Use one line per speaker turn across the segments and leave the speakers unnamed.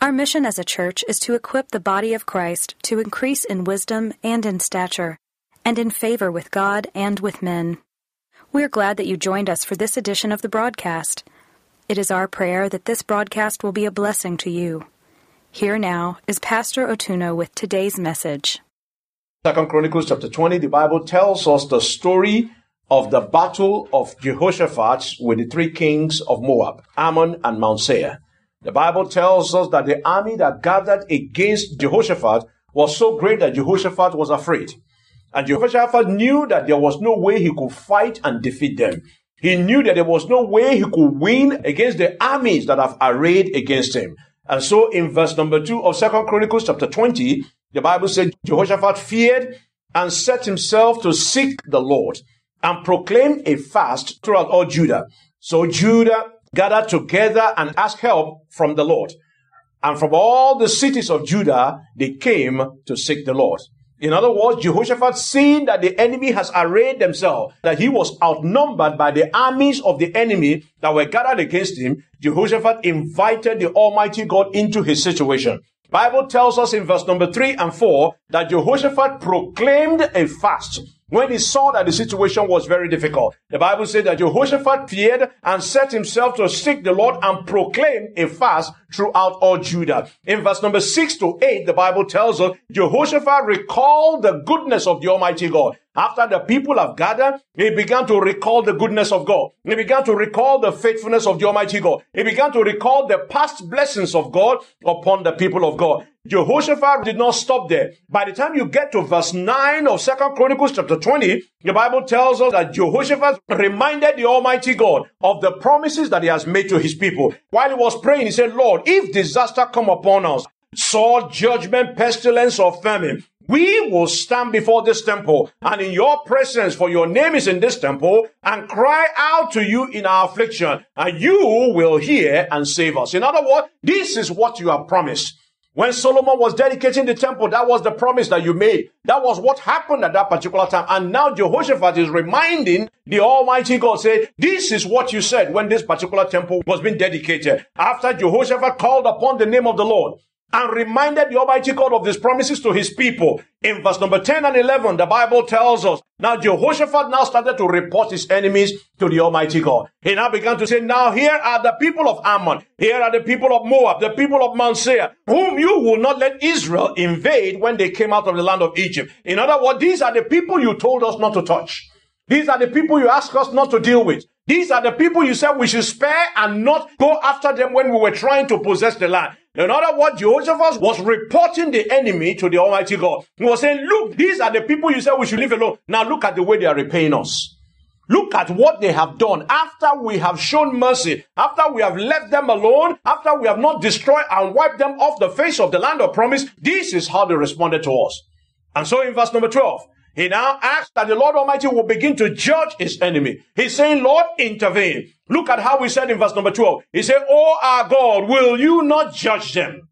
Our mission as a church is to equip the body of Christ to increase in wisdom and in stature, and in favor with God and with men. We're glad that you joined us for this edition of the broadcast. It is our prayer that this broadcast will be a blessing to you. Here now is Pastor Otuno with today's message.
Second Chronicles chapter 20, the Bible tells us the story of the battle of Jehoshaphat with the three kings of Moab, Ammon and Mount Seir. The Bible tells us that the army that gathered against Jehoshaphat was so great that Jehoshaphat was afraid. And Jehoshaphat knew that there was no way he could fight and defeat them. He knew that there was no way he could win against the armies that have arrayed against him. And so in verse number two of Second Chronicles chapter 20, the Bible said Jehoshaphat feared and set himself to seek the Lord and proclaimed a fast throughout all Judah. So Judah gathered together and asked help from the Lord. And from all the cities of Judah, they came to seek the Lord. In other words, Jehoshaphat, seeing that the enemy has arrayed themselves, that he was outnumbered by the armies of the enemy that were gathered against him, Jehoshaphat invited the Almighty God into his situation. Bible tells us in verse number three and four that Jehoshaphat proclaimed a fast when he saw that the situation was very difficult. The Bible said that Jehoshaphat feared and set himself to seek the Lord and proclaim a fast throughout all Judah. In verse number six to eight, the Bible tells us Jehoshaphat recalled the goodness of the Almighty God. After the people have gathered, he began to recall the goodness of God. He began to recall the faithfulness of the Almighty God. He began to recall the past blessings of God upon the people of God. Jehoshaphat did not stop there. By the time you get to verse 9 of Second Chronicles chapter 20, the Bible tells us that Jehoshaphat reminded the Almighty God of the promises that he has made to his people. While he was praying, he said, Lord, if disaster come upon us, sword, judgment, pestilence, or famine, we will stand before this temple and in your presence, for your name is in this temple, and cry out to you in our affliction, and you will hear and save us. In other words, this is what you have promised. When Solomon was dedicating the temple, that was the promise that you made. That was what happened at that particular time. And now Jehoshaphat is reminding the Almighty God, say, this is what you said when this particular temple was being dedicated. After Jehoshaphat called upon the name of the Lord, and reminded the Almighty God of his promises to his people. In verse number 10 and 11, the Bible tells us, now Jehoshaphat now started to report his enemies to the Almighty God. He now began to say, now here are the people of Ammon, here are the people of Moab, the people of Mount Seir, whom you will not let Israel invade when they came out of the land of Egypt. In other words, these are the people you told us not to touch. These are the people you asked us not to deal with. These are the people you said we should spare and not go after them when we were trying to possess the land. In other words, Jehoshaphat was reporting the enemy to the Almighty God. He was saying, look, these are the people you said we should leave alone. Now look at the way they are repaying us. Look at what they have done after we have shown mercy, after we have left them alone, after we have not destroyed and wiped them off the face of the land of promise. This is how they responded to us. And so in verse number 12, he now asks that the Lord Almighty will begin to judge his enemy. He's saying, Lord, intervene. Look at how we said in verse number 12. He said, Oh, our God, will you not judge them?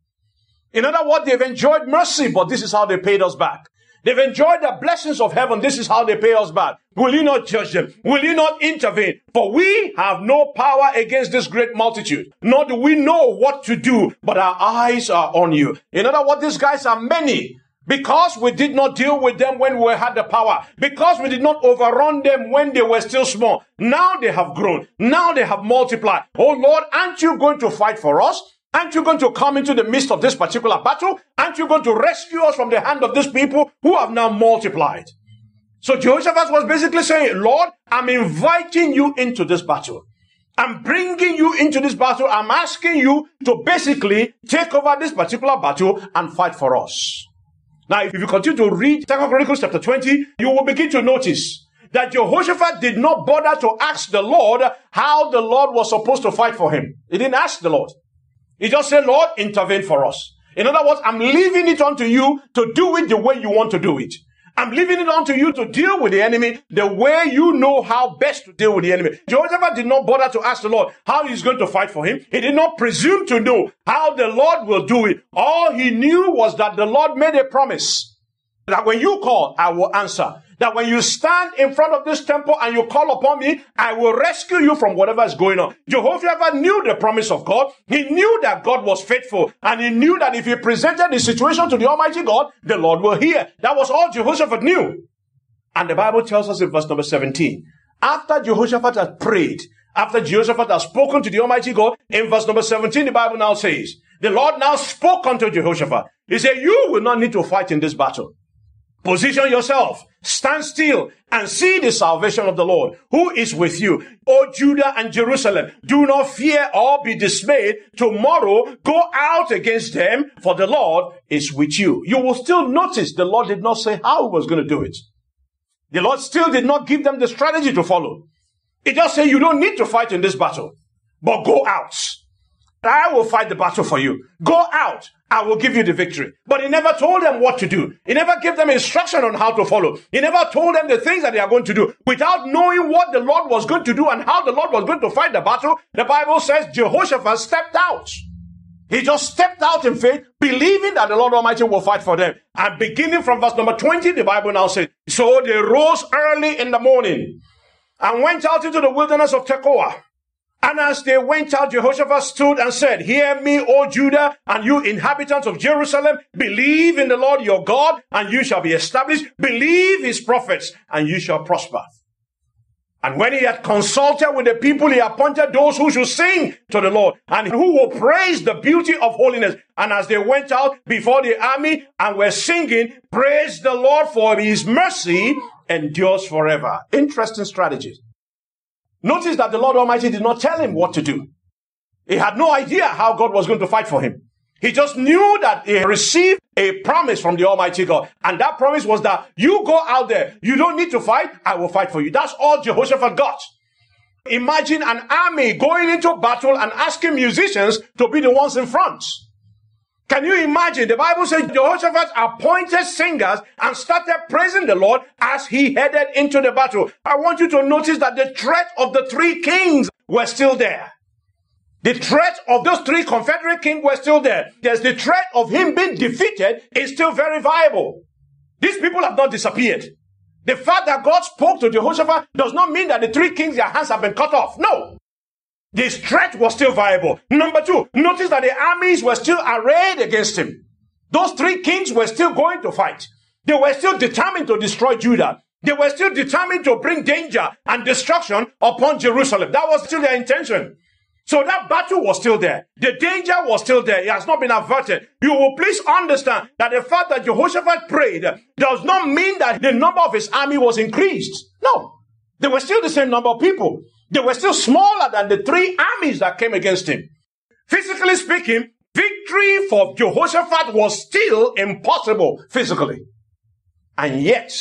In other words, they've enjoyed mercy, but this is how they paid us back. They've enjoyed the blessings of heaven. This is how they pay us back. Will you not judge them? Will you not intervene? For we have no power against this great multitude, nor do we know what to do, but our eyes are on you. In other words, these guys are many. Because we did not deal with them when we had the power. Because we did not overrun them when they were still small. Now they have grown. Now they have multiplied. Oh Lord, aren't you going to fight for us? Aren't you going to come into the midst of this particular battle? Aren't you going to rescue us from the hand of these people who have now multiplied? So Jehoshaphat was basically saying, Lord, I'm inviting you into this battle. I'm bringing you into this battle. I'm asking you to basically take over this particular battle and fight for us. Now, if you continue to read 2 Chronicles chapter 20, you will begin to notice that Jehoshaphat did not bother to ask the Lord how the Lord was supposed to fight for him. He didn't ask the Lord. He just said, Lord, intervene for us. In other words, I'm leaving it onto you to do it the way you want to do it. I'm leaving it onto you to deal with the enemy the way you know how best to deal with the enemy. Jehoshaphat did not bother to ask the Lord how he's going to fight for him. He did not presume to know how the Lord will do it. All he knew was that the Lord made a promise that when you call, I will answer that when you stand in front of this temple and you call upon me, I will rescue you from whatever is going on. Jehoshaphat knew the promise of God. He knew that God was faithful and he knew that if he presented the situation to the Almighty God, the Lord will hear. That was all Jehoshaphat knew. And the Bible tells us in verse number 17, after Jehoshaphat had prayed, after Jehoshaphat had spoken to the Almighty God, in verse number 17, the Bible now says, the Lord now spoke unto Jehoshaphat. He said, you will not need to fight in this battle. Position yourself, stand still, and see the salvation of the Lord who is with you. O Judah and Jerusalem, do not fear or be dismayed. Tomorrow go out against them, for the Lord is with you. You will still notice the Lord did not say how he was going to do it. The Lord still did not give them the strategy to follow. He just said, you don't need to fight in this battle, but go out. I will fight the battle for you. Go out. I will give you the victory. But he never told them what to do. He never gave them instruction on how to follow. He never told them the things that they are going to do. Without knowing what the Lord was going to do and how the Lord was going to fight the battle, the Bible says Jehoshaphat stepped out. He just stepped out in faith, believing that the Lord Almighty will fight for them. And beginning from verse number 20, the Bible now says, So they rose early in the morning and went out into the wilderness of Tekoa. And as they went out, Jehoshaphat stood and said, Hear me, O Judah, and you inhabitants of Jerusalem, believe in the Lord your God, and you shall be established. Believe his prophets, and you shall prosper. And when he had consulted with the people, he appointed those who should sing to the Lord and who will praise the beauty of holiness. And as they went out before the army and were singing, praise the Lord for his mercy endures forever. Interesting strategies. Notice that the Lord Almighty did not tell him what to do. He had no idea how God was going to fight for him. He just knew that he received a promise from the Almighty God. And that promise was that you go out there. You don't need to fight. I will fight for you. That's all Jehoshaphat got. Imagine an army going into battle and asking musicians to be the ones in front. Can you imagine? The Bible says Jehoshaphat appointed singers and started praising the Lord as he headed into the battle. I want you to notice that the threat of the three kings were still there. The threat of those three Confederate kings were still there. There's the threat of him being defeated is still very viable. These people have not disappeared. The fact that God spoke to Jehoshaphat does not mean that the three kings, their hands have been cut off. No. The threat was still viable. Number two, notice that the armies were still arrayed against him. Those three kings were still going to fight. They were still determined to destroy Judah. They were still determined to bring danger and destruction upon Jerusalem. That was still their intention. So that battle was still there. The danger was still there. It has not been averted. You will please understand that the fact that Jehoshaphat prayed does not mean that the number of his army was increased. No. There were still the same number of people. They were still smaller than the three armies that came against him. Physically speaking, victory for Jehoshaphat was still impossible physically. And yet,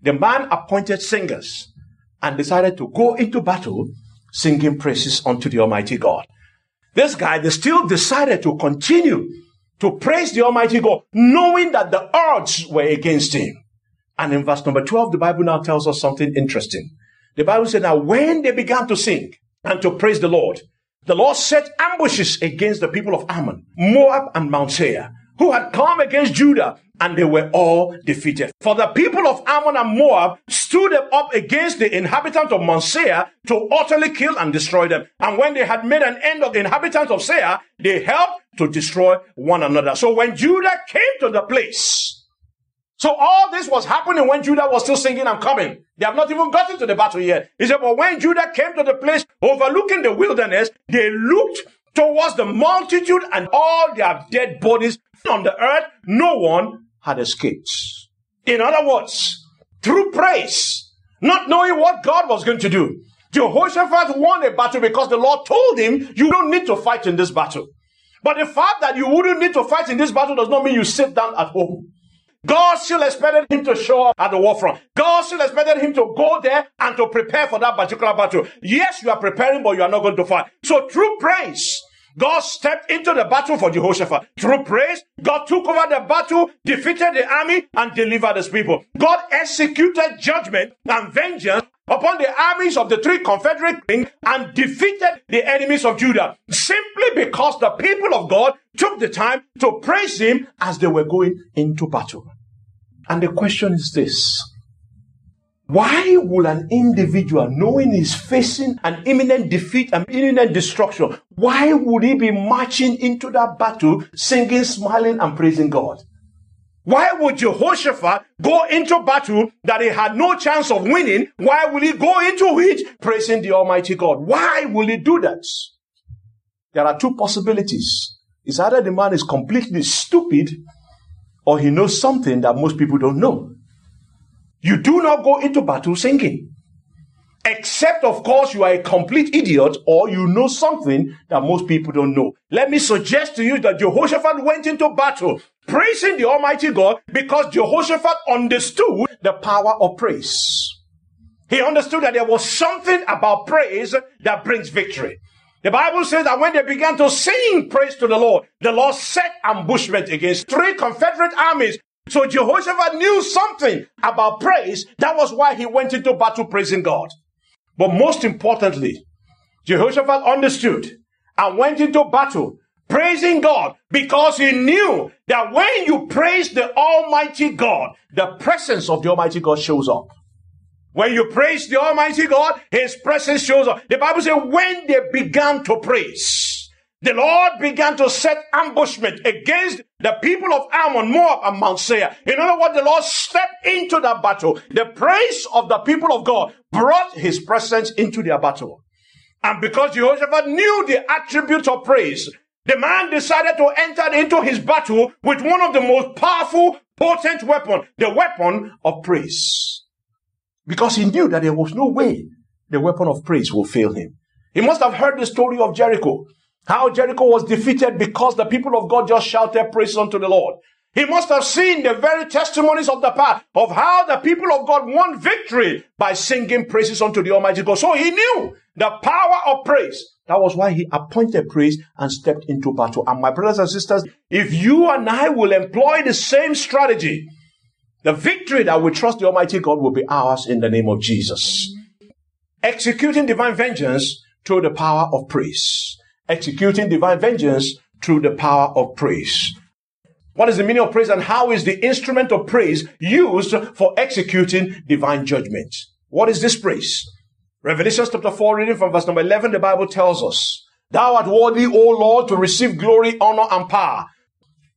the man appointed singers and decided to go into battle singing praises unto the Almighty God. This guy, they still decided to continue to praise the Almighty God, knowing that the odds were against him. And in verse number 12, the Bible now tells us something interesting. The Bible said, Now when they began to sing and to praise the Lord, the Lord set ambushes against the people of Ammon, Moab, and Mount Seir, who had come against Judah, and they were all defeated. For the people of Ammon and Moab stood up against the inhabitants of Mount Seir to utterly kill and destroy them. And when they had made an end of the inhabitants of Seir, they helped to destroy one another. So when Judah came to the place, so all this was happening when Judah was still singing, I'm coming. They have not even gotten to the battle yet. He said, but when Judah came to the place overlooking the wilderness, they looked towards the multitude and all their dead bodies on the earth. No one had escaped. In other words, through praise, not knowing what God was going to do, Jehoshaphat won a battle because the Lord told him, you don't need to fight in this battle. But the fact that you wouldn't need to fight in this battle does not mean you sit down at home. God still expected him to show up at the war front. God still expected him to go there and to prepare for that particular battle. Yes, you are preparing, but you are not going to fight. So through praise, God stepped into the battle for Jehoshaphat. Through praise, God took over the battle, defeated the army, and delivered his people. God executed judgment and vengeance upon the armies of the three confederate kings and defeated the enemies of Judah simply because the people of God took the time to praise him as they were going into battle. And the question is this why would an individual, knowing he's facing an imminent defeat and imminent destruction, why would he be marching into that battle, singing, smiling, and praising God? Why would Jehoshaphat go into battle that he had no chance of winning? Why will he go into it praising the Almighty God? Why will he do that? There are two possibilities. It's either the man is completely stupid or he knows something that most people don't know. You do not go into battle singing. Except, of course, you are a complete idiot or you know something that most people don't know. Let me suggest to you that Jehoshaphat went into battle praising the Almighty God because Jehoshaphat understood the power of praise. He understood that there was something about praise that brings victory. The Bible says that when they began to sing praise to the Lord, the Lord set ambushment against three Confederate armies so Jehoshaphat knew something about praise. That was why he went into battle praising God. But most importantly, Jehoshaphat understood and went into battle praising God because he knew that when you praise the Almighty God, the presence of the Almighty God shows up. When you praise the Almighty God, His presence shows up. The Bible says when they began to praise, the Lord began to set ambushment against the people of Ammon, Moab, and Mount Seir. In other words, the Lord stepped into that battle. The praise of the people of God brought his presence into their battle. And because Jehoshaphat knew the attributes of praise, the man decided to enter into his battle with one of the most powerful, potent weapon, the weapon of praise. Because he knew that there was no way the weapon of praise will fail him. He must have heard the story of Jericho. How Jericho was defeated because the people of God just shouted praise unto the Lord. He must have seen the very testimonies of the past of how the people of God won victory by singing praises unto the Almighty God. So he knew the power of praise. That was why he appointed praise and stepped into battle. And my brothers and sisters, if you and I will employ the same strategy, the victory that we trust the Almighty God will be ours in the name of Jesus. Executing divine vengeance through the power of praise executing divine vengeance through the power of praise. What is the meaning of praise and how is the instrument of praise used for executing divine judgment? What is this praise? Revelation chapter 4, reading from verse number 11, the Bible tells us, Thou art worthy, O Lord, to receive glory, honor, and power.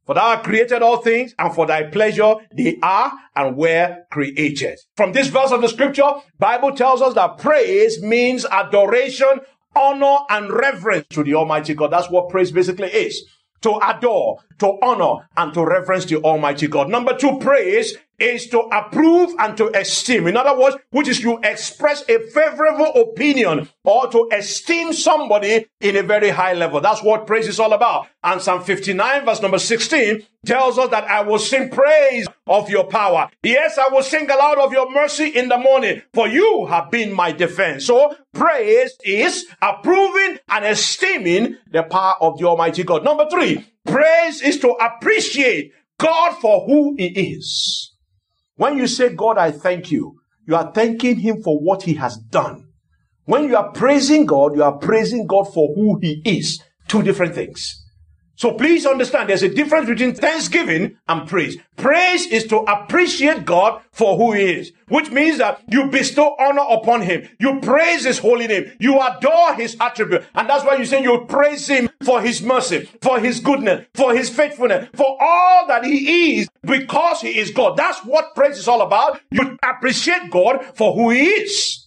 For thou created all things, and for thy pleasure they are and were created. From this verse of the scripture, Bible tells us that praise means adoration honor and reverence to the Almighty God. That's what praise basically is. To adore, to honor, and to reverence the Almighty God. Number two, praise is to approve and to esteem. In other words, which is you express a favorable opinion or to esteem somebody in a very high level. That's what praise is all about. And Psalm 59 verse number 16 tells us that I will sing praise of your power. Yes, I will sing aloud of your mercy in the morning, for you have been my defense. So praise is approving and esteeming the power of the Almighty God. Number three, praise is to appreciate God for who he is. When you say, God, I thank you, you are thanking Him for what He has done. When you are praising God, you are praising God for who He is. Two different things. So please understand there's a difference between thanksgiving and praise. Praise is to appreciate God for who he is, which means that you bestow honor upon him. You praise his holy name. You adore his attribute. And that's why you say you praise him for his mercy, for his goodness, for his faithfulness, for all that he is because he is God. That's what praise is all about. You appreciate God for who he is.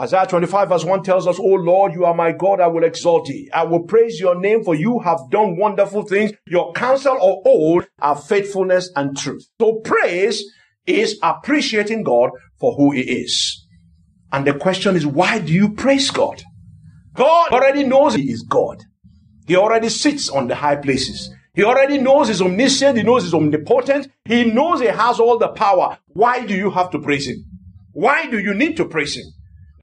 Isaiah 25 verse 1 tells us, Oh Lord, you are my God, I will exalt thee. I will praise your name for you have done wonderful things. Your counsel of old are faithfulness and truth. So praise is appreciating God for who he is. And the question is, why do you praise God? God already knows he is God. He already sits on the high places. He already knows he's omniscient. He knows he's omnipotent. He knows he has all the power. Why do you have to praise him? Why do you need to praise him?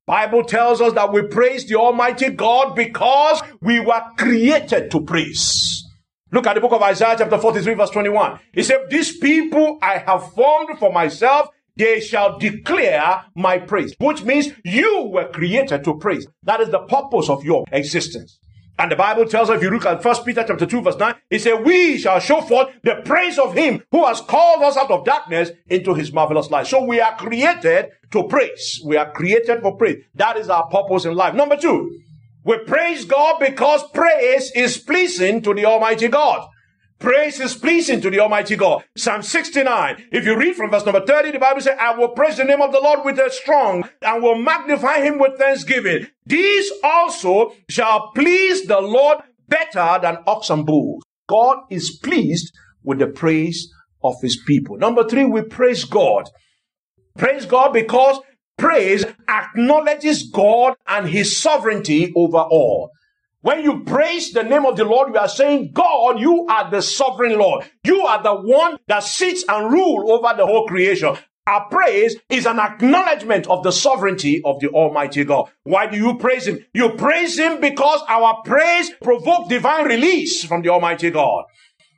Bible tells us that we praise the Almighty God because we were created to praise. Look at the book of Isaiah chapter 43 verse 21. He said, these people I have formed for myself, they shall declare my praise, which means you were created to praise. That is the purpose of your existence. And the Bible tells us, if you look at 1 Peter chapter 2 verse 9, it says, we shall show forth the praise of him who has called us out of darkness into his marvelous light. So we are created to praise. We are created for praise. That is our purpose in life. Number two, we praise God because praise is pleasing to the Almighty God. Praise is pleasing to the Almighty God. Psalm 69. If you read from verse number 30, the Bible says, I will praise the name of the Lord with a strong and will magnify him with thanksgiving. These also shall please the Lord better than ox and bulls. God is pleased with the praise of his people. Number three, we praise God. Praise God because praise acknowledges God and his sovereignty over all. When you praise the name of the Lord, you are saying, God, you are the sovereign Lord. You are the one that sits and rule over the whole creation. Our praise is an acknowledgement of the sovereignty of the Almighty God. Why do you praise Him? You praise Him because our praise provokes divine release from the Almighty God.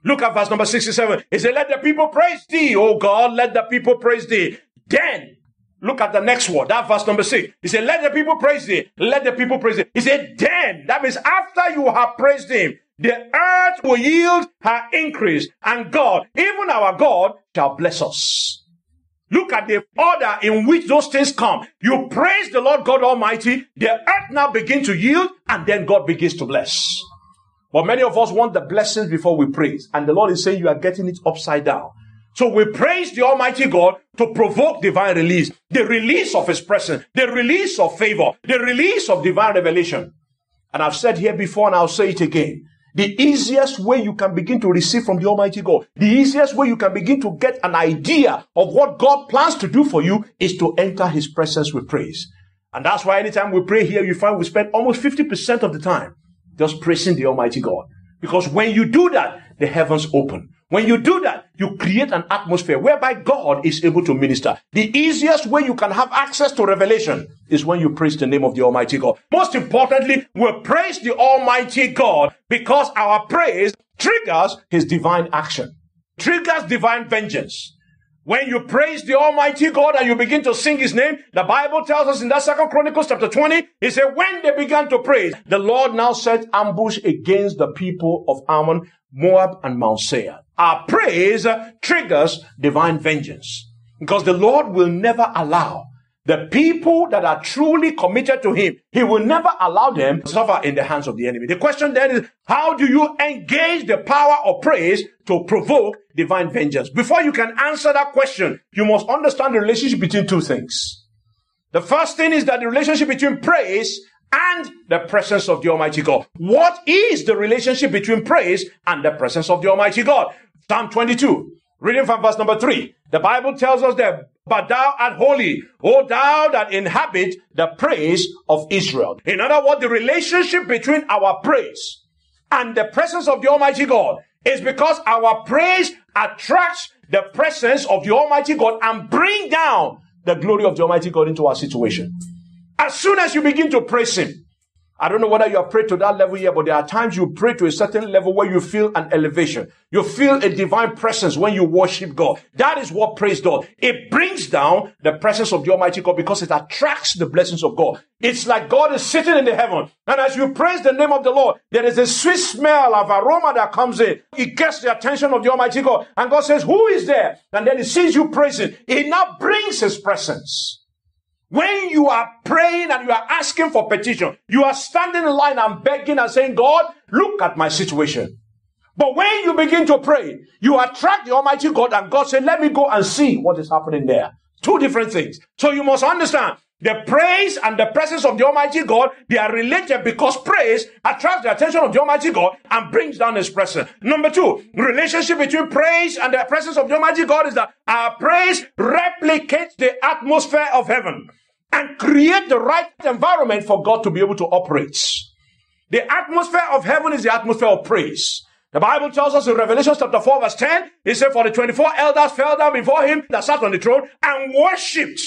Look at verse number 67. He said, Let the people praise thee, O God, let the people praise thee. Then Look at the next word, that verse number six. He said, Let the people praise thee. Let the people praise thee. He said, Then, that means after you have praised him, the earth will yield her increase, and God, even our God, shall bless us. Look at the order in which those things come. You praise the Lord God Almighty, the earth now begins to yield, and then God begins to bless. But many of us want the blessings before we praise, and the Lord is saying you are getting it upside down. So we praise the Almighty God to provoke divine release, the release of His presence, the release of favor, the release of divine revelation. And I've said here before and I'll say it again. The easiest way you can begin to receive from the Almighty God, the easiest way you can begin to get an idea of what God plans to do for you is to enter His presence with praise. And that's why anytime we pray here, you find we spend almost 50% of the time just praising the Almighty God. Because when you do that, the heavens open. When you do that, you create an atmosphere whereby God is able to minister. The easiest way you can have access to revelation is when you praise the name of the Almighty God. Most importantly, we praise the Almighty God because our praise triggers his divine action, triggers divine vengeance. When you praise the Almighty God and you begin to sing His name, the Bible tells us in that Second Chronicles chapter 20, it said, when they began to praise, the Lord now set ambush against the people of Ammon Moab, and Mount Seir. Our praise triggers divine vengeance because the Lord will never allow the people that are truly committed to Him, He will never allow them to suffer in the hands of the enemy. The question then is, how do you engage the power of praise to provoke divine vengeance? Before you can answer that question, you must understand the relationship between two things. The first thing is that the relationship between praise and the presence of the Almighty God. What is the relationship between praise and the presence of the Almighty God? Psalm 22, reading from verse number 3. The Bible tells us that, but thou art holy, O thou that inhabit the praise of Israel. In other words, the relationship between our praise and the presence of the Almighty God is because our praise attracts the presence of the Almighty God and bring down the glory of the Almighty God into our situation. As soon as you begin to praise Him, I don't know whether you have prayed to that level yet, but there are times you pray to a certain level where you feel an elevation. You feel a divine presence when you worship God. That is what praise does. It brings down the presence of the Almighty God because it attracts the blessings of God. It's like God is sitting in the heaven. And as you praise the name of the Lord, there is a sweet smell of aroma that comes in. It gets the attention of the Almighty God. And God says, who is there? And then he sees you praising. He now brings his presence. When you are praying and you are asking for petition, you are standing in line and begging and saying, God, look at my situation. But when you begin to pray, you attract the Almighty God and God said, let me go and see what is happening there. Two different things. So you must understand the praise and the presence of the Almighty God, they are related because praise attracts the attention of the Almighty God and brings down His presence. Number two, relationship between praise and the presence of the Almighty God is that our praise replicates the atmosphere of heaven and create the right environment for God to be able to operate. The atmosphere of heaven is the atmosphere of praise. The Bible tells us in Revelation chapter 4 verse 10, it said, for the 24 elders fell down before him that sat on the throne and worshipped.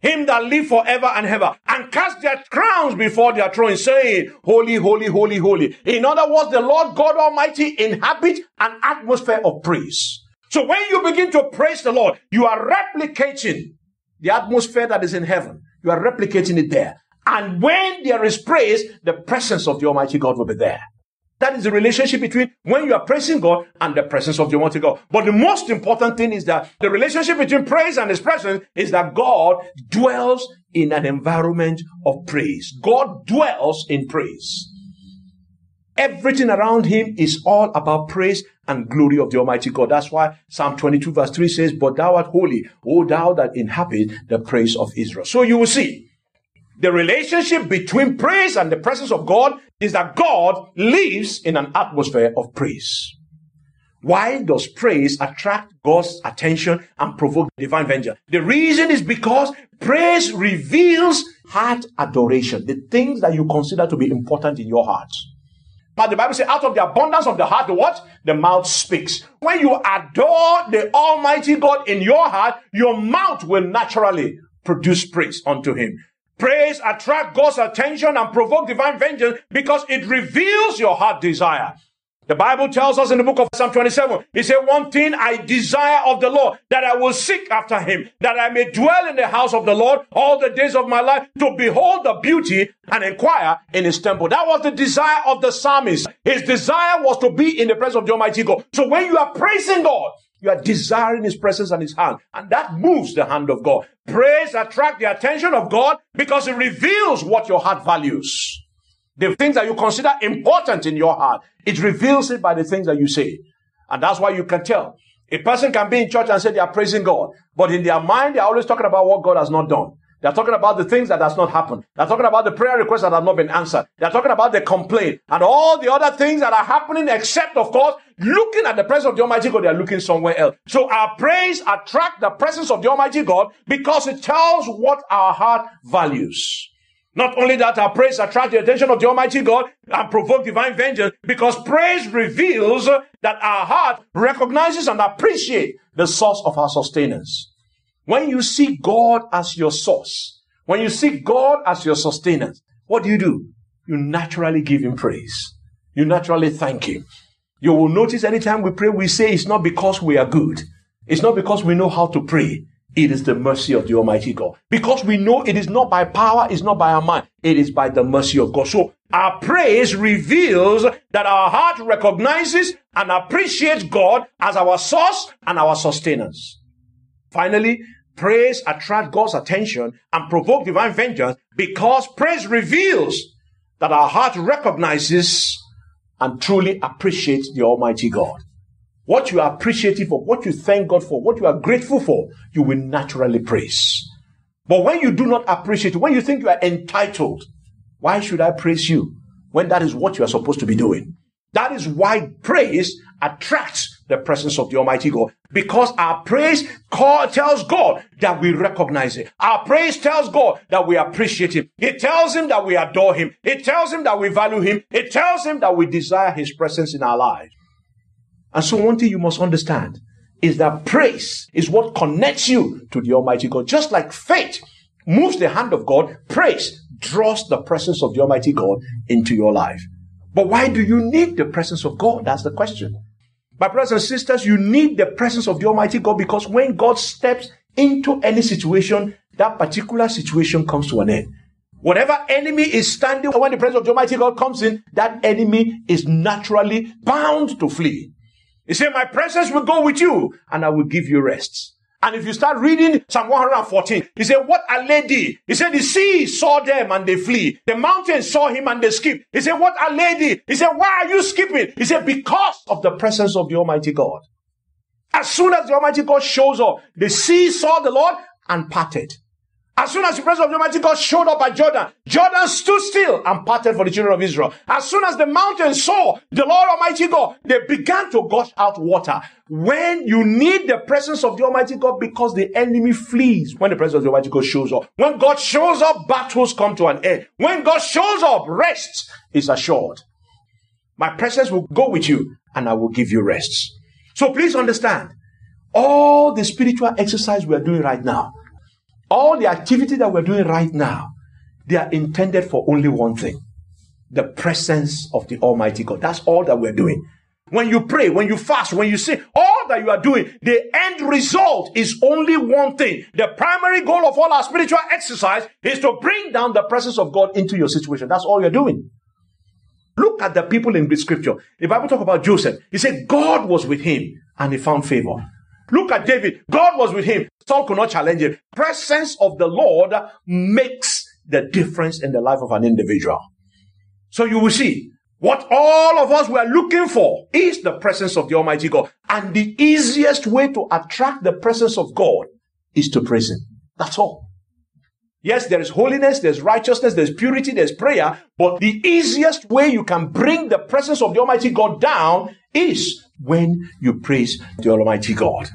him that live forever and ever, and cast their crowns before their throne, saying, Holy, holy, holy, holy. In other words, the Lord God Almighty inhabits an atmosphere of praise. So when you begin to praise the Lord, you are replicating the atmosphere that is in heaven. You are replicating it there. And when there is praise, the presence of the Almighty God will be there. That is the relationship between when you are praising God and the presence of the Almighty God. But the most important thing is that the relationship between praise and His presence is that God dwells in an environment of praise. God dwells in praise. Everything around Him is all about praise and glory of the Almighty God. That's why Psalm 22 verse 3 says, But thou art holy, O thou that inhabit the praise of Israel. So you will see the relationship between praise and the presence of God is that God lives in an atmosphere of praise. Why does praise attract God's attention and provoke divine vengeance? The reason is because praise reveals heart adoration, the things that you consider to be important in your heart. But the Bible says, out of the abundance of the heart, the what? The mouth speaks. When you adore the Almighty God in your heart, your mouth will naturally produce praise unto Him. Praise attract God's attention and provoke divine vengeance because it reveals your heart desire. The Bible tells us in the book of Psalm 27, He said, One thing I desire of the Lord, that I will seek after him, that I may dwell in the house of the Lord all the days of my life, to behold the beauty and inquire in his temple. That was the desire of the psalmist. His desire was to be in the presence of the Almighty God. So when you are praising God, you are desiring his presence and his hand. And that moves the hand of God. Praise attract the attention of God because it reveals what your heart values. The things that you consider important in your heart. It reveals it by the things that you say. And that's why you can tell. A person can be in church and say they are praising God, but in their mind, they're always talking about what God has not done. They're talking about the things that has not happened. They're talking about the prayer requests that have not been answered. They're talking about the complaint and all the other things that are happening, except, of course, looking at the presence of the Almighty God, they're looking somewhere else. So our praise attract the presence of the Almighty God because it tells what our heart values. Not only that, our praise attracts the attention of the Almighty God and provoke divine vengeance because praise reveals that our heart recognizes and appreciates the source of our sustenance. When you see God as your source, when you see God as your sustenance, what do you do? You naturally give Him praise. You naturally thank Him. You will notice anytime we pray, we say it's not because we are good. It's not because we know how to pray. It is the mercy of the Almighty God. Because we know it is not by power, it's not by our mind. It is by the mercy of God. So our praise reveals that our heart recognizes and appreciates God as our source and our sustenance. Finally, Praise attracts God's attention and provoke divine vengeance because praise reveals that our heart recognizes and truly appreciates the Almighty God. What you are appreciative for, what you thank God for, what you are grateful for, you will naturally praise. But when you do not appreciate, when you think you are entitled, why should I praise you when that is what you are supposed to be doing? That is why praise attracts the presence of the Almighty God. Because our praise call, tells God that we recognize it. Our praise tells God that we appreciate Him. It tells Him that we adore Him. It tells Him that we value Him. It tells Him that we desire His presence in our lives. And so one thing you must understand is that praise is what connects you to the Almighty God. Just like faith moves the hand of God, praise draws the presence of the Almighty God into your life. But why do you need the presence of God? That's the question. My brothers and sisters, you need the presence of the Almighty God because when God steps into any situation, that particular situation comes to an end. Whatever enemy is standing when the presence of the Almighty God comes in, that enemy is naturally bound to flee. He said, My presence will go with you and I will give you rest. And if you start reading Psalm 114, he said, What a lady! He said, The sea saw them and they flee. The mountains saw him and they skip. He said, What a lady! He said, Why are you skipping? He said, Because of the presence of the Almighty God. As soon as the Almighty God shows up, the sea saw the Lord and parted. As soon as the presence of the Almighty God showed up at Jordan, Jordan stood still and parted for the children of Israel. As soon as the mountains saw the Lord Almighty God, they began to gush out water. When you need the presence of the Almighty God because the enemy flees when the presence of the Almighty God shows up. When God shows up, battles come to an end. When God shows up, rest is assured. My presence will go with you and I will give you rest. So please understand, all the spiritual exercise we are doing right now, All the activity that we're doing right now, they are intended for only one thing the presence of the Almighty God. That's all that we're doing. When you pray, when you fast, when you say all that you are doing, the end result is only one thing. The primary goal of all our spiritual exercise is to bring down the presence of God into your situation. That's all you're doing. Look at the people in the scripture. The Bible talk about Joseph. He said God was with him and he found favor. Look at David. God was with him. Saul could not challenge him. Presence of the Lord makes the difference in the life of an individual. So you will see what all of us were looking for is the presence of the Almighty God. And the easiest way to attract the presence of God is to praise Him. That's all. Yes, there is holiness, there's righteousness, there's purity, there's prayer, but the easiest way you can bring the presence of the Almighty God down is when you praise the Almighty God.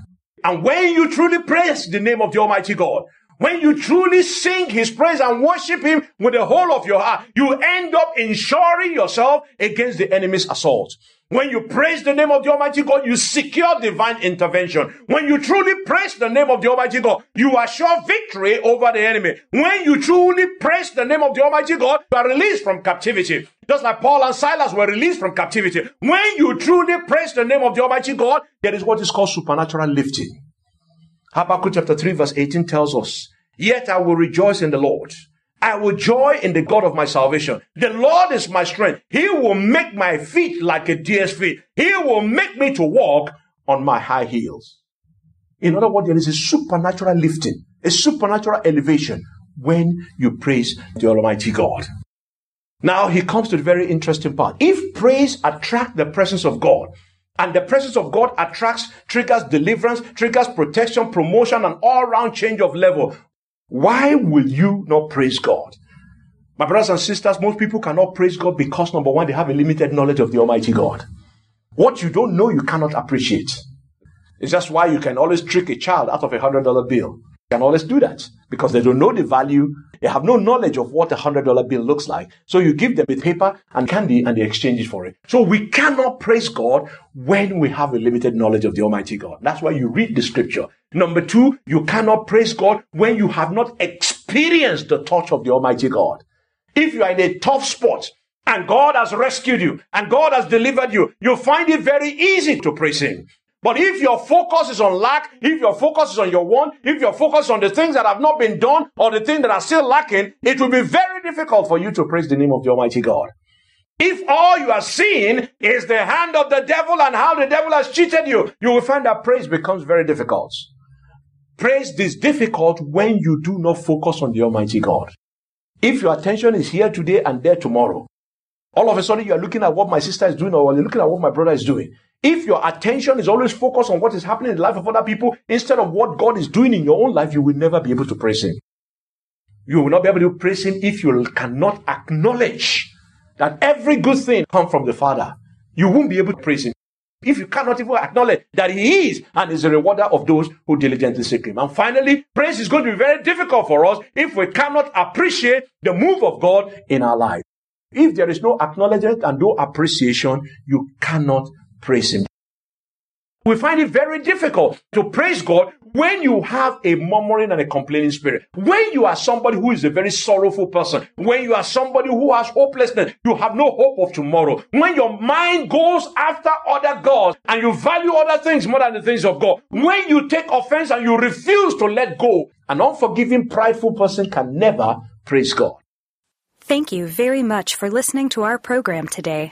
And when you truly praise the name of the Almighty God, when you truly sing his praise and worship him with the whole of your heart, you end up insuring yourself against the enemy's assault. When you praise the name of the Almighty God, you secure divine intervention. When you truly praise the name of the Almighty God, you assure victory over the enemy. When you truly praise the name of the Almighty God, you are released from captivity. Just like Paul and Silas were released from captivity. When you truly praise the name of the Almighty God, there is what is called supernatural lifting. Habakkuk chapter 3 verse 18 tells us, Yet I will rejoice in the Lord. I will joy in the God of my salvation. The Lord is my strength. He will make my feet like a deer's feet. He will make me to walk on my high heels. In other words, there is a supernatural lifting, a supernatural elevation when you praise the Almighty God. Now he comes to the very interesting part. If praise attract the presence of God, and the presence of God attracts, triggers deliverance, triggers protection, promotion, and all round change of level. Why will you not praise God? My brothers and sisters, most people cannot praise God because number one, they have a limited knowledge of the Almighty God. What you don't know, you cannot appreciate. It's just why you can always trick a child out of a hundred dollar bill can always do that because they don't know the value. They have no knowledge of what a hundred dollar bill looks like. So you give them a paper and candy and they exchange it for it. So we cannot praise God when we have a limited knowledge of the Almighty God. That's why you read the scripture. Number two, you cannot praise God when you have not experienced the touch of the Almighty God. If you are in a tough spot and God has rescued you and God has delivered you, you find it very easy to praise Him. But if your focus is on lack, if your focus is on your want, if your focus on the things that have not been done or the things that are still lacking, it will be very difficult for you to praise the name of the Almighty God. If all you are seeing is the hand of the devil and how the devil has cheated you, you will find that praise becomes very difficult. Praise is difficult when you do not focus on the Almighty God. If your attention is here today and there tomorrow, all of a sudden you are looking at what my sister is doing or you're looking at what my brother is doing. If your attention is always focused on what is happening in the life of other people instead of what God is doing in your own life, you will never be able to praise Him. You will not be able to praise Him if you cannot acknowledge that every good thing comes from the Father. You won't be able to praise Him. If you cannot even acknowledge that He is and is a rewarder of those who diligently seek Him. And finally, praise is going to be very difficult for us if we cannot appreciate the move of God in our life. If there is no acknowledgement and no appreciation, you cannot praise Him. We find it very difficult to praise God when you have a murmuring and a complaining spirit. When you are somebody who is a very sorrowful person. When you are somebody who has hopelessness. You have no hope of tomorrow. When your mind goes after other gods and you value other things more than the things of God. When you take offense and you refuse to let go. An unforgiving, prideful person can never praise God.
Thank you very much for listening to our program today.